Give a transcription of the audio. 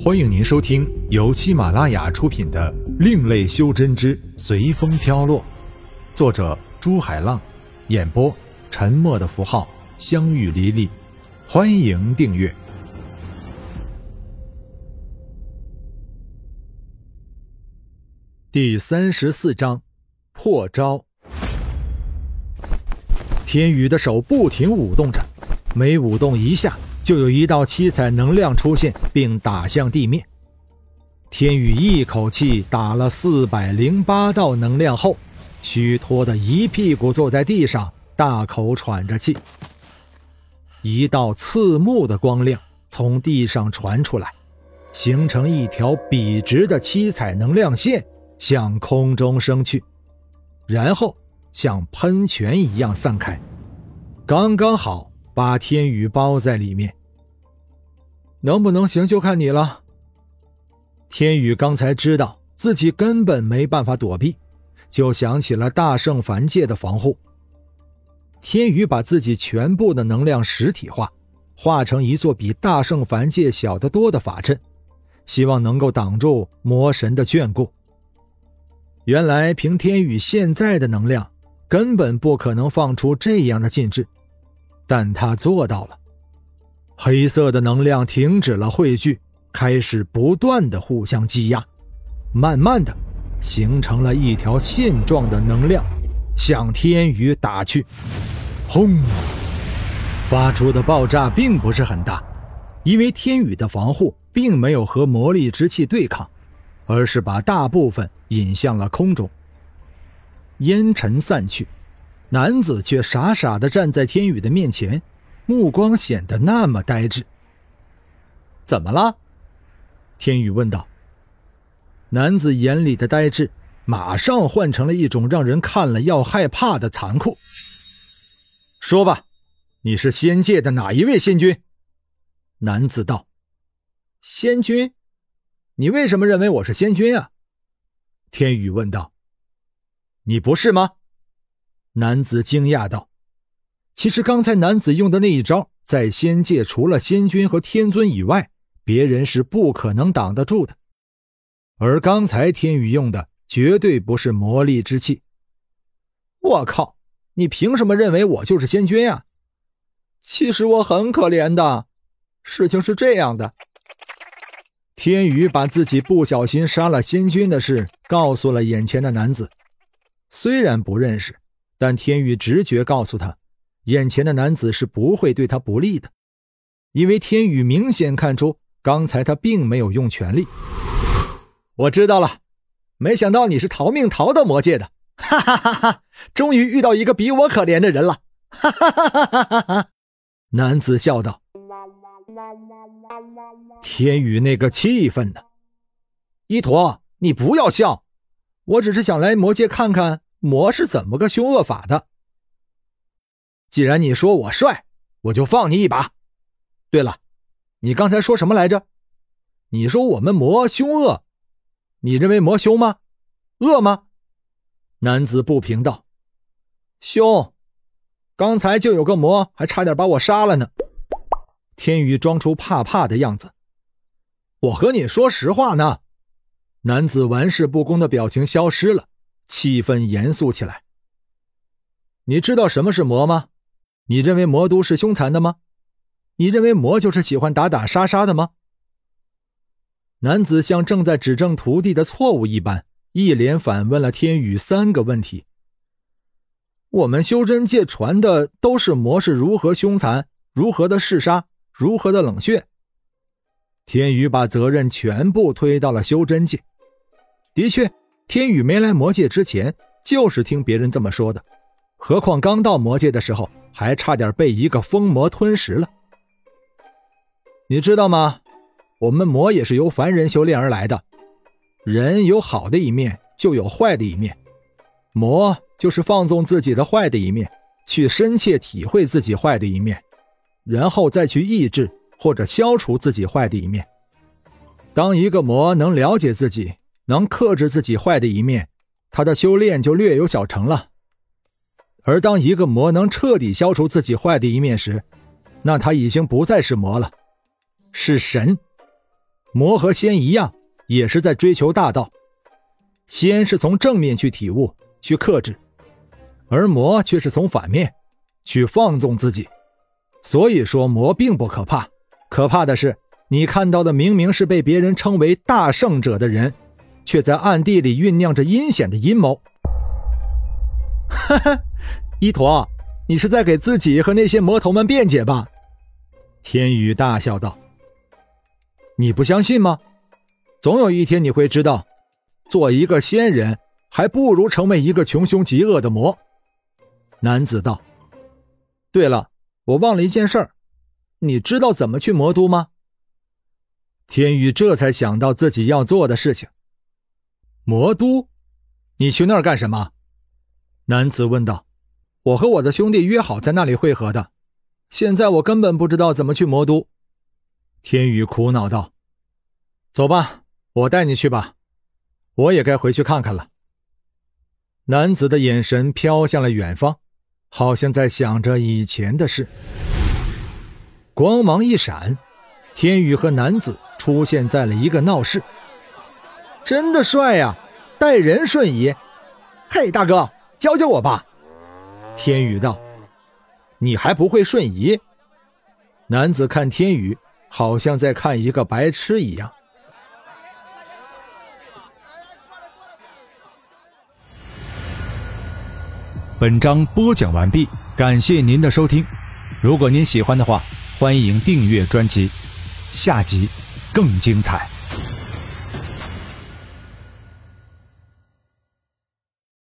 欢迎您收听由喜马拉雅出品的《另类修真之随风飘落》，作者朱海浪，演播沉默的符号、相遇离离。欢迎订阅第三十四章破招。天宇的手不停舞动着，每舞动一下。就有一道七彩能量出现，并打向地面。天宇一口气打了四百零八道能量后，虚脱的一屁股坐在地上，大口喘着气。一道刺目的光亮从地上传出来，形成一条笔直的七彩能量线，向空中升去，然后像喷泉一样散开，刚刚好把天宇包在里面。能不能行就看你了。天宇刚才知道自己根本没办法躲避，就想起了大圣凡界的防护。天宇把自己全部的能量实体化，化成一座比大圣凡界小得多的法阵，希望能够挡住魔神的眷顾。原来凭天宇现在的能量，根本不可能放出这样的禁制，但他做到了。黑色的能量停止了汇聚，开始不断的互相积压，慢慢的形成了一条线状的能量，向天宇打去。轰！发出的爆炸并不是很大，因为天宇的防护并没有和魔力之气对抗，而是把大部分引向了空中。烟尘散去，男子却傻傻的站在天宇的面前。目光显得那么呆滞。怎么了？天宇问道。男子眼里的呆滞马上换成了一种让人看了要害怕的残酷。说吧，你是仙界的哪一位仙君？男子道。仙君？你为什么认为我是仙君啊？天宇问道。你不是吗？男子惊讶道。其实刚才男子用的那一招，在仙界除了仙君和天尊以外，别人是不可能挡得住的。而刚才天宇用的绝对不是魔力之气。我靠！你凭什么认为我就是仙君呀？其实我很可怜的。事情是这样的，天宇把自己不小心杀了仙君的事告诉了眼前的男子。虽然不认识，但天宇直觉告诉他。眼前的男子是不会对他不利的，因为天宇明显看出刚才他并没有用全力。我知道了，没想到你是逃命逃到魔界的，哈哈哈哈！终于遇到一个比我可怜的人了，哈哈哈哈哈哈！男子笑道。天宇那个气愤的？一坨，你不要笑，我只是想来魔界看看魔是怎么个凶恶法的。既然你说我帅，我就放你一把。对了，你刚才说什么来着？你说我们魔凶恶，你认为魔凶吗？恶吗？男子不平道：“凶，刚才就有个魔，还差点把我杀了呢。”天宇装出怕怕的样子。我和你说实话呢。男子玩世不恭的表情消失了，气氛严肃起来。你知道什么是魔吗？你认为魔都是凶残的吗？你认为魔就是喜欢打打杀杀的吗？男子像正在指正徒弟的错误一般，一连反问了天宇三个问题。我们修真界传的都是魔是如何凶残，如何的嗜杀，如何的冷血。天宇把责任全部推到了修真界。的确，天宇没来魔界之前，就是听别人这么说的。何况刚到魔界的时候。还差点被一个疯魔吞食了，你知道吗？我们魔也是由凡人修炼而来的，人有好的一面，就有坏的一面，魔就是放纵自己的坏的一面，去深切体会自己坏的一面，然后再去抑制或者消除自己坏的一面。当一个魔能了解自己，能克制自己坏的一面，他的修炼就略有小成了。而当一个魔能彻底消除自己坏的一面时，那他已经不再是魔了，是神。魔和仙一样，也是在追求大道。仙是从正面去体悟、去克制，而魔却是从反面去放纵自己。所以说，魔并不可怕，可怕的是你看到的明明是被别人称为大圣者的人，却在暗地里酝酿着阴险的阴谋。哈哈，一坨，你是在给自己和那些魔头们辩解吧？天宇大笑道：“你不相信吗？总有一天你会知道，做一个仙人还不如成为一个穷凶极恶的魔。”男子道：“对了，我忘了一件事，你知道怎么去魔都吗？”天宇这才想到自己要做的事情。魔都，你去那儿干什么？男子问道：“我和我的兄弟约好在那里会合的，现在我根本不知道怎么去魔都。”天宇苦恼道：“走吧，我带你去吧，我也该回去看看了。”男子的眼神飘向了远方，好像在想着以前的事。光芒一闪，天宇和男子出现在了一个闹市。真的帅呀，带人瞬移！嘿，大哥。教教我吧，天宇道：“你还不会瞬移？”男子看天宇，好像在看一个白痴一样。本章播讲完毕，感谢您的收听。如果您喜欢的话，欢迎订阅专辑，下集更精彩。